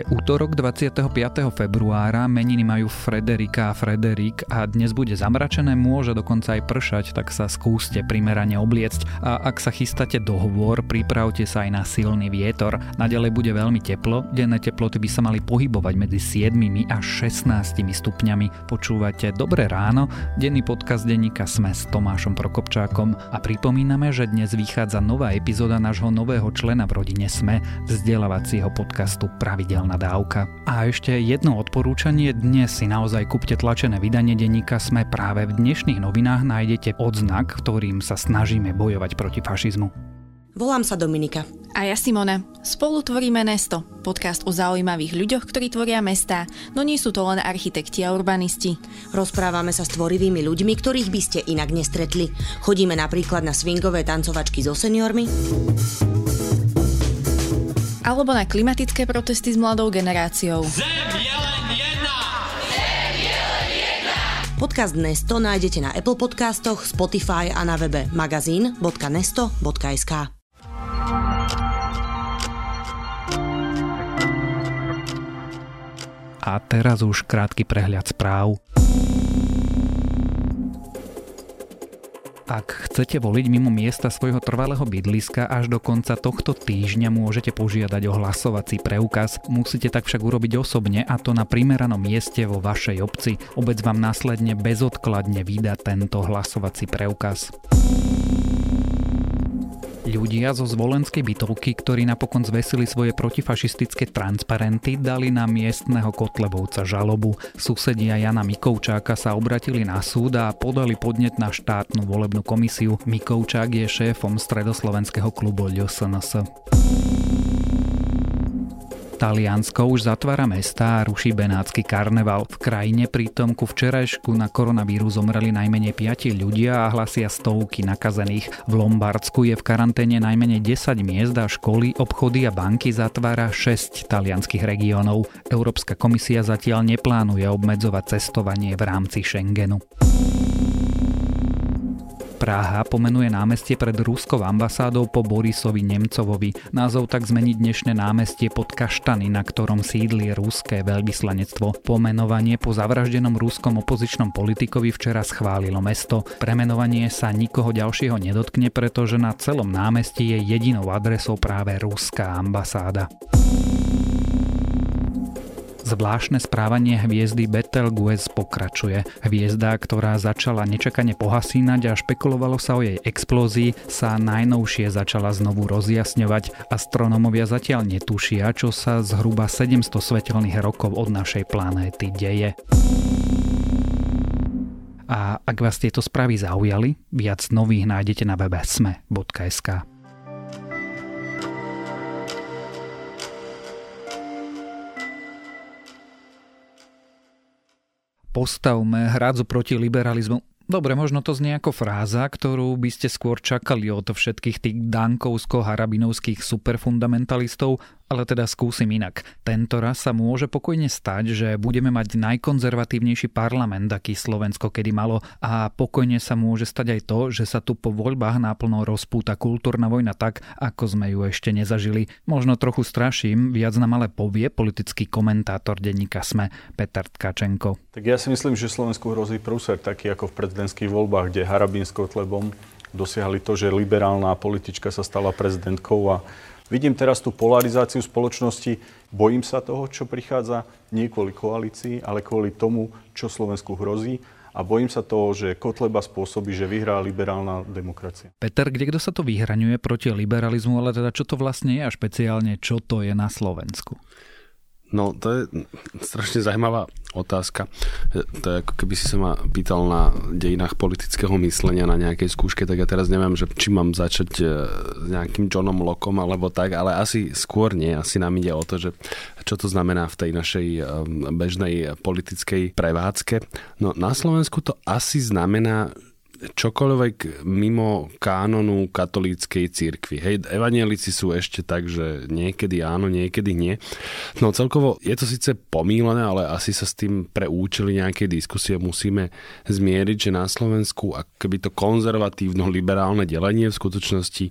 Je útorok 25. februára, meniny majú Frederika a Frederik a dnes bude zamračené, môže dokonca aj pršať, tak sa skúste primerane obliecť a ak sa chystáte do hovor, pripravte sa aj na silný vietor. Naďalej bude veľmi teplo, denné teploty by sa mali pohybovať medzi 7 až 16 stupňami. Počúvate Dobré ráno, denný podcast denníka Sme s Tomášom Prokopčákom a pripomíname, že dnes vychádza nová epizóda nášho nového člena v rodine Sme, vzdelávacieho podcastu Pravidel pravidelná dávka. A ešte jedno odporúčanie, dnes si naozaj kúpte tlačené vydanie denníka Sme práve v dnešných novinách nájdete odznak, ktorým sa snažíme bojovať proti fašizmu. Volám sa Dominika. A ja Simona. Spolu tvoríme Nesto, podcast o zaujímavých ľuďoch, ktorí tvoria mestá, no nie sú to len architekti a urbanisti. Rozprávame sa s tvorivými ľuďmi, ktorých by ste inak nestretli. Chodíme napríklad na swingové tancovačky so seniormi alebo na klimatické protesty s mladou generáciou. Zem je len jedna! Zem je len jedna! Podcast Nesto nájdete na Apple Podcastoch, Spotify a na webe magazín.nesto.sk. A teraz už krátky prehľad správ. Ak chcete voliť mimo miesta svojho trvalého bydliska, až do konca tohto týždňa môžete požiadať o hlasovací preukaz. Musíte tak však urobiť osobne a to na primeranom mieste vo vašej obci. Obec vám následne bezodkladne vydá tento hlasovací preukaz. Ľudia zo zvolenskej bytovky, ktorí napokon zvesili svoje protifašistické transparenty, dali na miestneho Kotlebovca žalobu. Susedia Jana Mikovčáka sa obratili na súd a podali podnet na štátnu volebnú komisiu. Mikovčák je šéfom stredoslovenského klubu LSNS. Taliansko už zatvára mesta a ruší benátsky karneval. V krajine pritom ku včerajšku na koronavírus zomreli najmenej 5 ľudia a hlasia stovky nakazených. V Lombardsku je v karanténe najmenej 10 miest a školy, obchody a banky zatvára 6 talianských regiónov. Európska komisia zatiaľ neplánuje obmedzovať cestovanie v rámci Schengenu. Praha pomenuje námestie pred ruskou ambasádou po Borisovi Nemcovovi. Názov tak zmení dnešné námestie pod Kaštany, na ktorom sídli ruské veľvyslanectvo. Pomenovanie po zavraždenom ruskom opozičnom politikovi včera schválilo mesto. Premenovanie sa nikoho ďalšieho nedotkne, pretože na celom námestí je jedinou adresou práve ruská ambasáda. Zvláštne správanie hviezdy Betelgeuse pokračuje. Hviezda, ktorá začala nečakane pohasínať a špekulovalo sa o jej explózii, sa najnovšie začala znovu rozjasňovať. Astronomovia zatiaľ netušia, čo sa zhruba 700 svetelných rokov od našej planéty deje. A ak vás tieto správy zaujali, viac nových nájdete na webe sme.sk. postavme hradzu proti liberalizmu. Dobre, možno to znie ako fráza, ktorú by ste skôr čakali od všetkých tých dankovsko-harabinovských superfundamentalistov, ale teda skúsim inak. Tento raz sa môže pokojne stať, že budeme mať najkonzervatívnejší parlament, aký Slovensko kedy malo a pokojne sa môže stať aj to, že sa tu po voľbách náplno rozpúta kultúrna vojna tak, ako sme ju ešte nezažili. Možno trochu straším, viac nám ale povie politický komentátor denníka SME Peter Tkačenko. Tak ja si myslím, že Slovensku hrozí prúser taký ako v prezidentských voľbách, kde Harabín s Kotlebom dosiahli to, že liberálna politička sa stala prezidentkou a Vidím teraz tú polarizáciu spoločnosti. Bojím sa toho, čo prichádza nie kvôli koalícii, ale kvôli tomu, čo Slovensku hrozí a bojím sa toho, že Kotleba spôsobí, že vyhrá liberálna demokracia. Peter, kde kto sa to vyhraňuje proti liberalizmu, ale teda čo to vlastne je a špeciálne čo to je na Slovensku? No, to je strašne zaujímavá otázka. To je ako keby si sa ma pýtal na dejinách politického myslenia na nejakej skúške, tak ja teraz neviem, že či mám začať e, s nejakým Johnom Lockom alebo tak, ale asi skôr nie. Asi nám ide o to, že čo to znamená v tej našej e, bežnej politickej prevádzke. No, na Slovensku to asi znamená, čokoľvek mimo kánonu katolíckej cirkvi. Hej, evanielici sú ešte tak, že niekedy áno, niekedy nie. No celkovo je to síce pomílené, ale asi sa s tým pre účely nejakej diskusie musíme zmieriť, že na Slovensku akoby to konzervatívno-liberálne delenie v skutočnosti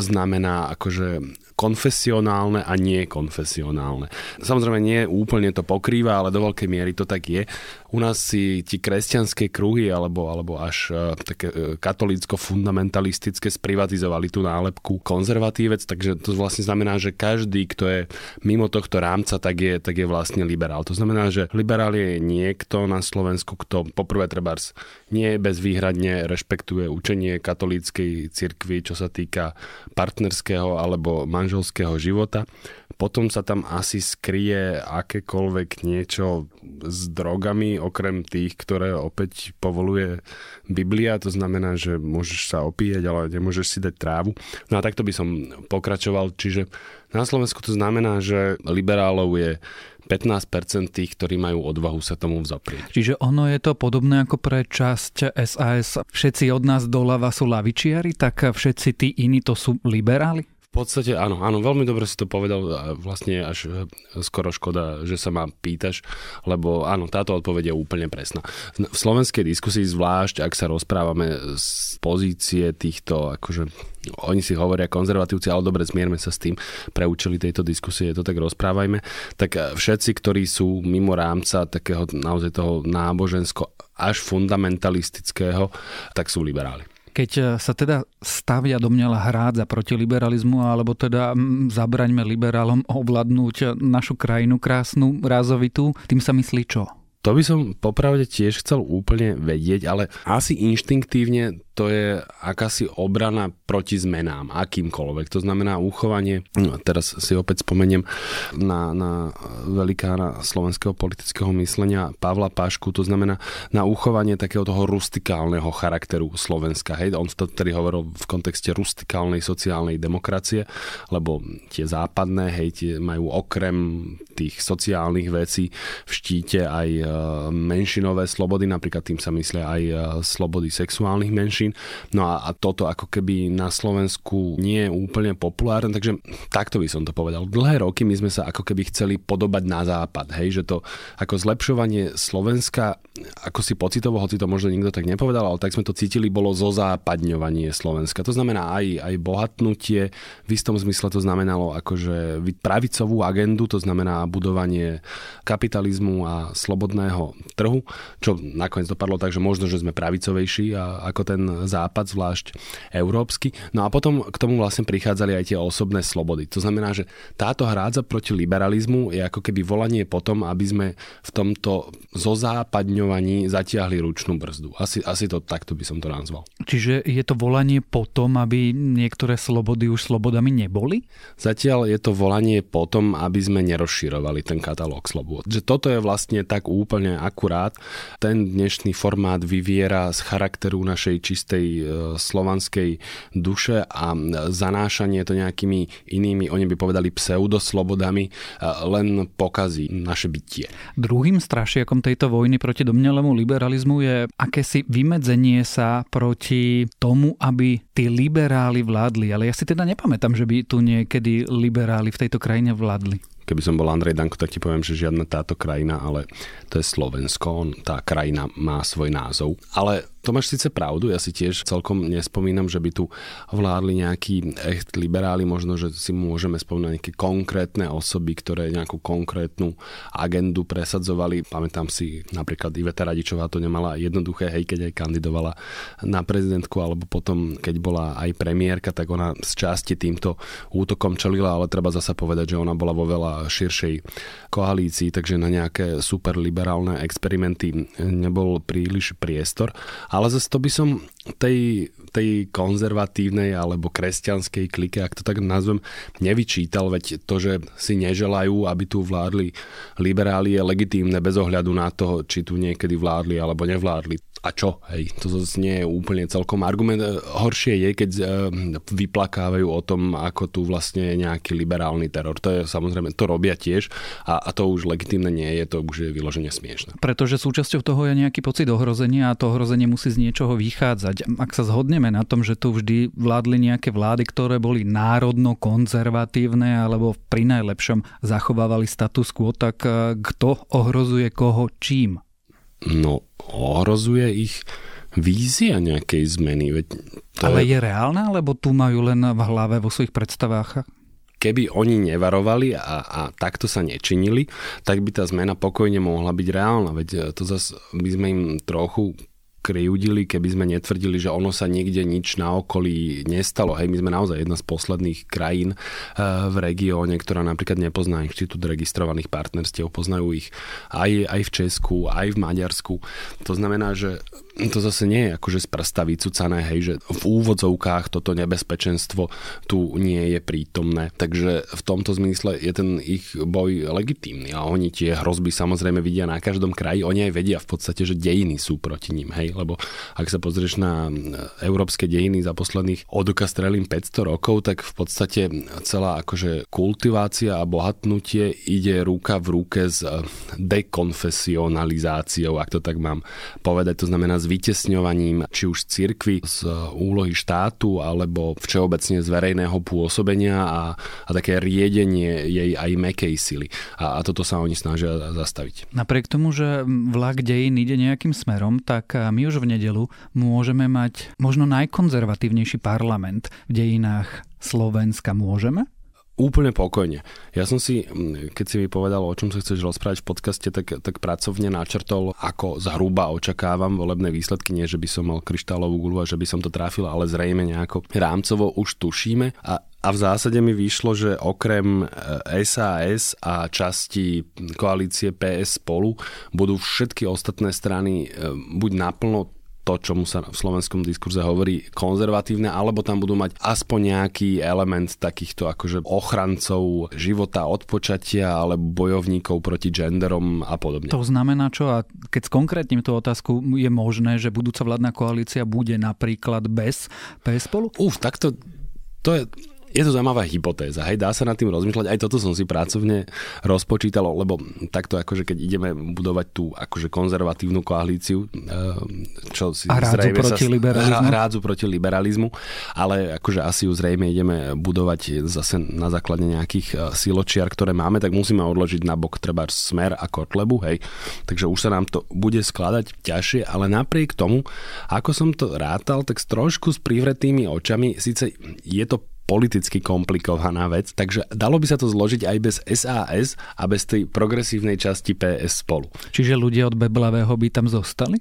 znamená akože konfesionálne a nie konfesionálne. Samozrejme nie úplne to pokrýva, ale do veľkej miery to tak je. U nás si ti kresťanské kruhy alebo, alebo až uh, také uh, katolícko-fundamentalistické sprivatizovali tú nálepku konzervatívec, takže to vlastne znamená, že každý, kto je mimo tohto rámca, tak je, tak je vlastne liberál. To znamená, že liberál je niekto na Slovensku, kto poprvé trebárs nie bezvýhradne rešpektuje učenie katolíckej cirkvi, čo sa týka partnerského alebo manželského života. Potom sa tam asi skrie akékoľvek niečo s drogami, okrem tých, ktoré opäť povoluje Biblia. To znamená, že môžeš sa opíjať, ale nemôžeš si dať trávu. No a takto by som pokračoval. Čiže na Slovensku to znamená, že liberálov je 15% tých, ktorí majú odvahu sa tomu vzoprieť. Čiže ono je to podobné ako pre časť SAS. Všetci od nás doľava sú lavičiari, tak všetci tí iní to sú liberáli? V podstate áno, áno, veľmi dobre si to povedal a vlastne až e, skoro škoda, že sa ma pýtaš, lebo áno, táto odpoveď je úplne presná. V slovenskej diskusii zvlášť, ak sa rozprávame z pozície týchto, akože oni si hovoria konzervatívci, ale dobre, zmierme sa s tým pre účely tejto diskusie, to tak rozprávajme, tak e, všetci, ktorí sú mimo rámca takého naozaj toho nábožensko až fundamentalistického, tak sú liberáli keď e, sa teda stavia domnela hrádza proti liberalizmu, alebo teda zabraňme liberálom ovladnúť našu krajinu krásnu, rázovitú, tým sa myslí čo? To by som popravde tiež chcel úplne vedieť, ale asi inštinktívne to je akási obrana proti zmenám, akýmkoľvek. To znamená uchovanie, no, teraz si opäť spomeniem na, na velikána slovenského politického myslenia Pavla Pašku, to znamená na uchovanie takého toho rustikálneho charakteru Slovenska. Hej, on vtedy hovoril v kontexte rustikálnej sociálnej demokracie, lebo tie západné, hej, tie majú okrem tých sociálnych vecí v štíte aj e, menšinové slobody, napríklad tým sa myslia aj e, slobody sexuálnych menšín, potravín. No a, a toto ako keby na Slovensku nie je úplne populárne, takže takto by som to povedal. Dlhé roky my sme sa ako keby chceli podobať na západ, hej, že to ako zlepšovanie Slovenska, ako si pocitovo, hoci to možno nikto tak nepovedal, ale tak sme to cítili, bolo zozápadňovanie Slovenska. To znamená aj, aj bohatnutie, v istom zmysle to znamenalo akože pravicovú agendu, to znamená budovanie kapitalizmu a slobodného trhu, čo nakoniec dopadlo tak, že možno, že sme pravicovejší a, ako ten západ, zvlášť európsky. No a potom k tomu vlastne prichádzali aj tie osobné slobody. To znamená, že táto hrádza proti liberalizmu je ako keby volanie potom, aby sme v tomto zozápadňovaní zatiahli ručnú brzdu. Asi, asi to takto by som to nazval. Čiže je to volanie potom, aby niektoré slobody už slobodami neboli? Zatiaľ je to volanie potom, aby sme nerozširovali ten katalóg slobod. Že toto je vlastne tak úplne akurát. Ten dnešný formát vyviera z charakteru našej čistej čistej e, slovanskej duše a zanášanie to nejakými inými, oni by povedali pseudoslobodami, e, len pokazí naše bytie. Druhým strašiakom tejto vojny proti domnelému liberalizmu je akési vymedzenie sa proti tomu, aby tí liberáli vládli. Ale ja si teda nepamätám, že by tu niekedy liberáli v tejto krajine vládli. Keby som bol Andrej Danko, tak ti poviem, že žiadna táto krajina, ale to je Slovensko, tá krajina má svoj názov. Ale to máš síce pravdu, ja si tiež celkom nespomínam, že by tu vládli nejakí echt liberáli, možno, že si môžeme spomínať nejaké konkrétne osoby, ktoré nejakú konkrétnu agendu presadzovali. Pamätám si napríklad Iveta Radičová to nemala jednoduché, hej, keď aj kandidovala na prezidentku, alebo potom, keď bola aj premiérka, tak ona z časti týmto útokom čelila, ale treba zasa povedať, že ona bola vo veľa širšej koalícii, takže na nejaké superliberálne experimenty nebol príliš priestor. A ale zase to by som tej, tej konzervatívnej alebo kresťanskej klike, ak to tak nazvem, nevyčítal, veď to, že si neželajú, aby tu vládli liberáli, je legitímne bez ohľadu na to, či tu niekedy vládli alebo nevládli. A čo? Hej, to zase nie je úplne celkom argument. E, horšie je, keď e, vyplakávajú o tom, ako tu vlastne nejaký liberálny teror. To je samozrejme, to robia tiež a, a to už legitimne nie je, to už je vyloženie smiešne. Pretože súčasťou toho je nejaký pocit ohrozenia a to ohrozenie musí z niečoho vychádzať. Ak sa zhodneme na tom, že tu vždy vládli nejaké vlády, ktoré boli národno-konzervatívne alebo pri najlepšom zachovávali status quo, tak e, kto ohrozuje koho čím? No, ohrozuje ich vízia nejakej zmeny. Veď to Ale je... je reálna, alebo tu majú len v hlave vo svojich predstavách? Keby oni nevarovali a, a takto sa nečinili, tak by tá zmena pokojne mohla byť reálna. Veď e, to zase by sme im trochu kriudili, keby sme netvrdili, že ono sa niekde nič na okolí nestalo. Hej, my sme naozaj jedna z posledných krajín eh, v regióne, ktorá napríklad nepozná inštitút registrovaných partnerstiev. Poznajú ich aj, aj v Česku, aj v Maďarsku. To znamená, že to zase nie je akože z prsta vycúcané, hej, že v úvodzovkách toto nebezpečenstvo tu nie je prítomné. Takže v tomto zmysle je ten ich boj legitímny a oni tie hrozby samozrejme vidia na každom kraji. Oni aj vedia v podstate, že dejiny sú proti ním, hej, lebo ak sa pozrieš na európske dejiny za posledných oduka strelím 500 rokov, tak v podstate celá akože kultivácia a bohatnutie ide ruka v ruke s dekonfesionalizáciou, ak to tak mám povedať. To znamená vytesňovaním či už cirkvy z úlohy štátu alebo všeobecne z verejného pôsobenia a, a také riedenie jej aj mekej sily. A, a toto sa oni snažia zastaviť. Napriek tomu, že vlak dejín ide nejakým smerom, tak my už v nedelu môžeme mať možno najkonzervatívnejší parlament v dejinách Slovenska. Môžeme? Úplne pokojne. Ja som si, keď si mi povedal, o čom sa chceš rozprávať v podcaste, tak, tak pracovne načrtol, ako zhruba očakávam volebné výsledky. Nie, že by som mal kryštálovú gulu a že by som to trafil, ale zrejme nejako rámcovo už tušíme. A a v zásade mi vyšlo, že okrem SAS e, a časti koalície PS spolu budú všetky ostatné strany e, buď naplno to, čomu sa v slovenskom diskurze hovorí konzervatívne, alebo tam budú mať aspoň nejaký element takýchto akože ochrancov života od počatia, alebo bojovníkov proti genderom a podobne. To znamená čo? A keď skonkrétnym tú otázku, je možné, že budúca vládna koalícia bude napríklad bez PS spolu? Uf, takto to je, je to zaujímavá hypotéza, hej, dá sa nad tým rozmýšľať, aj toto som si pracovne rozpočítal, lebo takto akože keď ideme budovať tú akože konzervatívnu koalíciu, eh, čo si a rádzu proti sa, liberalizmu. Rádzu proti liberalizmu, ale akože asi ju zrejme ideme budovať zase na základe nejakých eh, siločiar, ktoré máme, tak musíme odložiť na bok treba smer a kotlebu, hej, takže už sa nám to bude skladať ťažšie, ale napriek tomu, ako som to rátal, tak trošku s privretými očami, síce je to politicky komplikovaná vec, takže dalo by sa to zložiť aj bez SAS a bez tej progresívnej časti PS spolu. Čiže ľudia od Beblavého by tam zostali?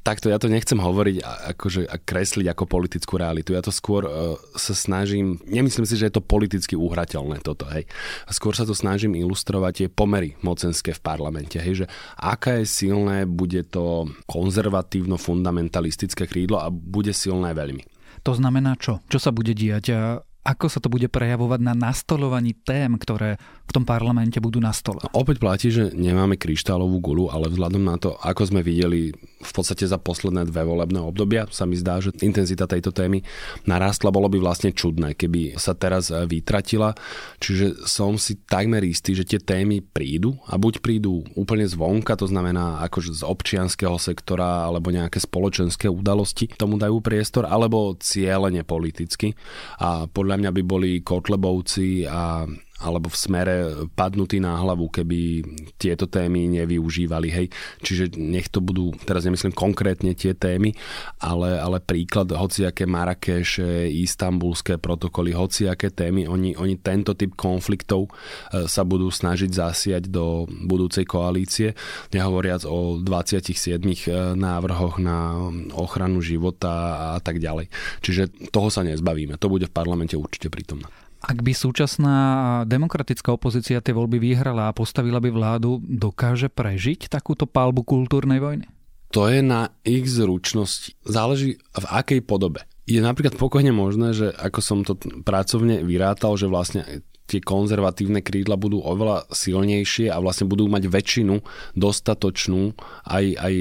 takto ja to nechcem hovoriť akože a kresliť ako politickú realitu. Ja to skôr uh, sa snažím, nemyslím si, že je to politicky uhrateľné toto, hej. A skôr sa to snažím ilustrovať tie pomery mocenské v parlamente, hej, že aká je silné bude to konzervatívno-fundamentalistické krídlo a bude silné veľmi. To znamená čo? Čo sa bude diať? Ako sa to bude prejavovať na nastolovaní tém, ktoré v tom parlamente budú na stole? Opäť platí, že nemáme kryštálovú gulu, ale vzhľadom na to, ako sme videli v podstate za posledné dve volebné obdobia, sa mi zdá, že intenzita tejto témy narástla. Bolo by vlastne čudné, keby sa teraz vytratila. Čiže som si takmer istý, že tie témy prídu a buď prídu úplne zvonka, to znamená akože z občianského sektora alebo nejaké spoločenské udalosti tomu dajú priestor, alebo cieľene politicky. A podľa mňa by boli Kotlebovci a alebo v smere padnutí na hlavu, keby tieto témy nevyužívali. Hej. Čiže nech to budú, teraz nemyslím konkrétne tie témy, ale, ale príklad, hociaké Marrakeše, istambulské protokoly, hociaké témy, oni, oni tento typ konfliktov e, sa budú snažiť zasiať do budúcej koalície, nehovoriac o 27 e, návrhoch na ochranu života a tak ďalej. Čiže toho sa nezbavíme, to bude v parlamente určite prítomné. Ak by súčasná demokratická opozícia tie voľby vyhrala a postavila by vládu, dokáže prežiť takúto palbu kultúrnej vojny? To je na ich zručnosti. Záleží v akej podobe. Je napríklad pokojne možné, že ako som to pracovne vyrátal, že vlastne tie konzervatívne krídla budú oveľa silnejšie a vlastne budú mať väčšinu dostatočnú aj, aj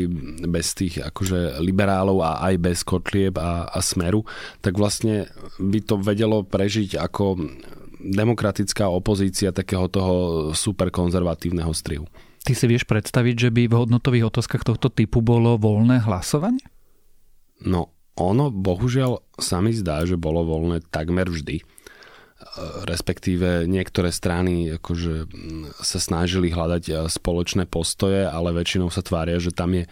bez tých akože liberálov a aj bez Kotlieb a, a Smeru, tak vlastne by to vedelo prežiť ako demokratická opozícia takého toho superkonzervatívneho strihu. Ty si vieš predstaviť, že by v hodnotových otázkach tohto typu bolo voľné hlasovanie? No, ono bohužiaľ sa mi zdá, že bolo voľné takmer vždy respektíve niektoré strany akože sa snažili hľadať e, spoločné postoje, ale väčšinou sa tvária, že tam je e,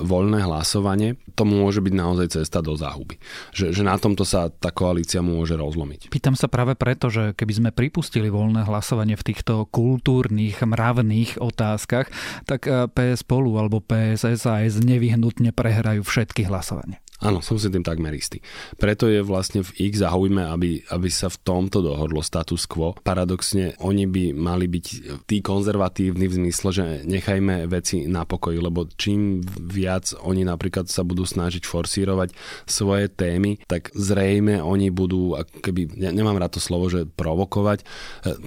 voľné hlasovanie. To môže byť naozaj cesta do záhuby. Že, že na tomto sa tá koalícia môže rozlomiť. Pýtam sa práve preto, že keby sme pripustili voľné hlasovanie v týchto kultúrnych, mravných otázkach, tak e, PS spolu alebo PSS a S nevyhnutne prehrajú všetky hlasovania. Áno, som si tým takmer istý. Preto je vlastne v ich záujme, aby, aby sa v tomto dohodlo status quo. Paradoxne, oni by mali byť tí konzervatívni v zmysle, že nechajme veci na pokoji, lebo čím viac oni napríklad sa budú snažiť forsírovať svoje témy, tak zrejme oni budú, keby, ja nemám rád to slovo, že provokovať, e,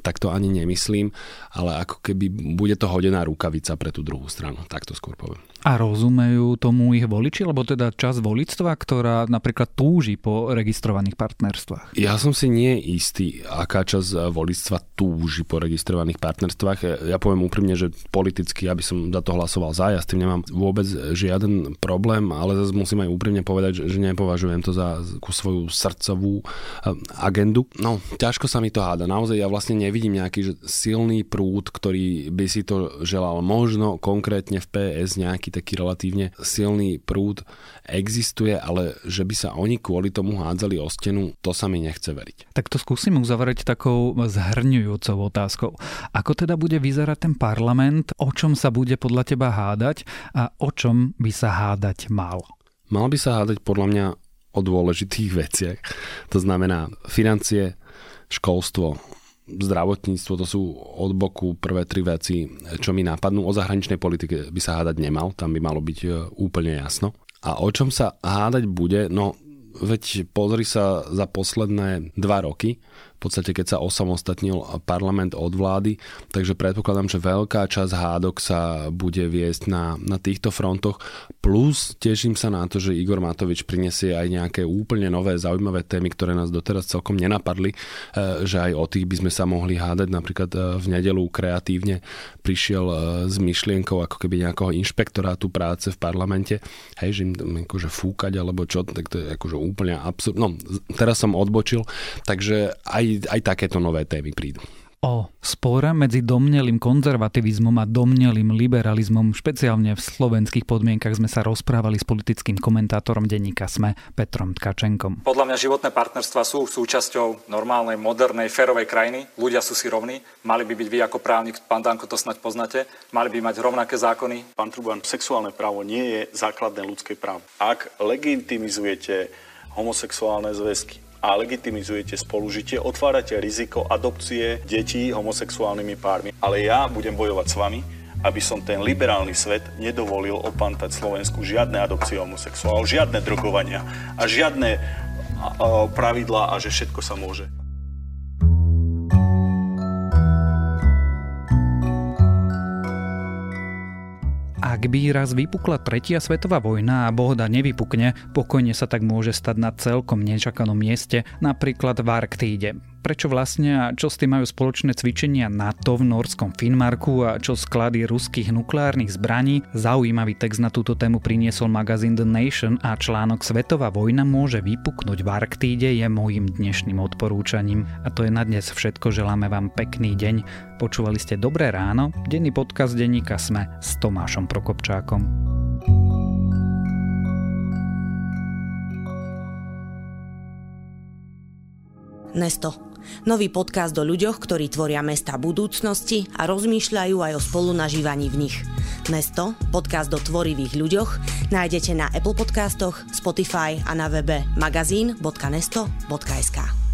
tak to ani nemyslím, ale ako keby bude to hodená rukavica pre tú druhú stranu, tak to skôr poviem. A rozumejú tomu ich voliči, lebo teda čas volictva, ktorá napríklad túži po registrovaných partnerstvách? Ja som si nie istý, aká časť volictva túži po registrovaných partnerstvách. Ja poviem úprimne, že politicky ja by som za to hlasoval za, ja s tým nemám vôbec žiaden problém, ale zase musím aj úprimne povedať, že nepovažujem to za ku svoju srdcovú eh, agendu. No, ťažko sa mi to háda. Naozaj ja vlastne nevidím nejaký silný prúd, ktorý by si to želal. Možno konkrétne v PS nejaký taký relatívne silný prúd existuje, ale že by sa oni kvôli tomu hádzali o stenu, to sa mi nechce veriť. Tak to skúsim uzavrieť takou zhrňujúcou otázkou. Ako teda bude vyzerať ten parlament, o čom sa bude podľa teba hádať a o čom by sa hádať mal? Mal by sa hádať podľa mňa o dôležitých veciach. To znamená financie, školstvo, zdravotníctvo, to sú od boku prvé tri veci, čo mi napadnú. O zahraničnej politike by sa hádať nemal, tam by malo byť e, úplne jasno. A o čom sa hádať bude, no veď pozri sa za posledné dva roky, podstate keď sa osamostatnil parlament od vlády, takže predpokladám, že veľká časť hádok sa bude viesť na, na týchto frontoch, plus teším sa na to, že Igor Matovič prinesie aj nejaké úplne nové zaujímavé témy, ktoré nás doteraz celkom nenapadli, e, že aj o tých by sme sa mohli hádať, napríklad e, v nedelu kreatívne prišiel e, s myšlienkou ako keby nejakého inšpektorátu práce v parlamente, hej, že im akože fúkať alebo čo, tak to je akože úplne absurd. No, teraz som odbočil, takže aj aj takéto nové témy prídu. O spore medzi domnelým konzervativizmom a domnelým liberalizmom, špeciálne v slovenských podmienkach, sme sa rozprávali s politickým komentátorom denníka SME Petrom Tkačenkom. Podľa mňa životné partnerstva sú súčasťou normálnej, modernej, férovej krajiny. Ľudia sú si rovní. Mali by byť vy ako právnik, pán Danko, to snať poznáte. Mali by mať rovnaké zákony. Pán Truban, sexuálne právo nie je základné ľudské právo. Ak legitimizujete homosexuálne zväzky, a legitimizujete spolužitie, otvárate riziko adopcie detí homosexuálnymi pármi. Ale ja budem bojovať s vami, aby som ten liberálny svet nedovolil opantať Slovensku žiadne adopcie homosexuálov, žiadne drogovania a žiadne pravidlá a že všetko sa môže. Ak by raz vypukla tretia svetová vojna a Bohda nevypukne, pokojne sa tak môže stať na celkom nečakanom mieste, napríklad v Arktíde prečo vlastne a čo s tým majú spoločné cvičenia NATO v norskom Finmarku a čo sklady ruských nukleárnych zbraní. Zaujímavý text na túto tému priniesol magazín The Nation a článok Svetová vojna môže vypuknúť v Arktíde je môjim dnešným odporúčaním. A to je na dnes všetko, želáme vám pekný deň. Počúvali ste Dobré ráno, denný podcast denníka Sme s Tomášom Prokopčákom. Nesto Nový podcast o ľuďoch, ktorí tvoria mesta budúcnosti a rozmýšľajú aj o spolunažívaní v nich. Mesto, podcast o tvorivých ľuďoch, nájdete na Apple Podcastoch, Spotify a na webe magazín.nesto.sk.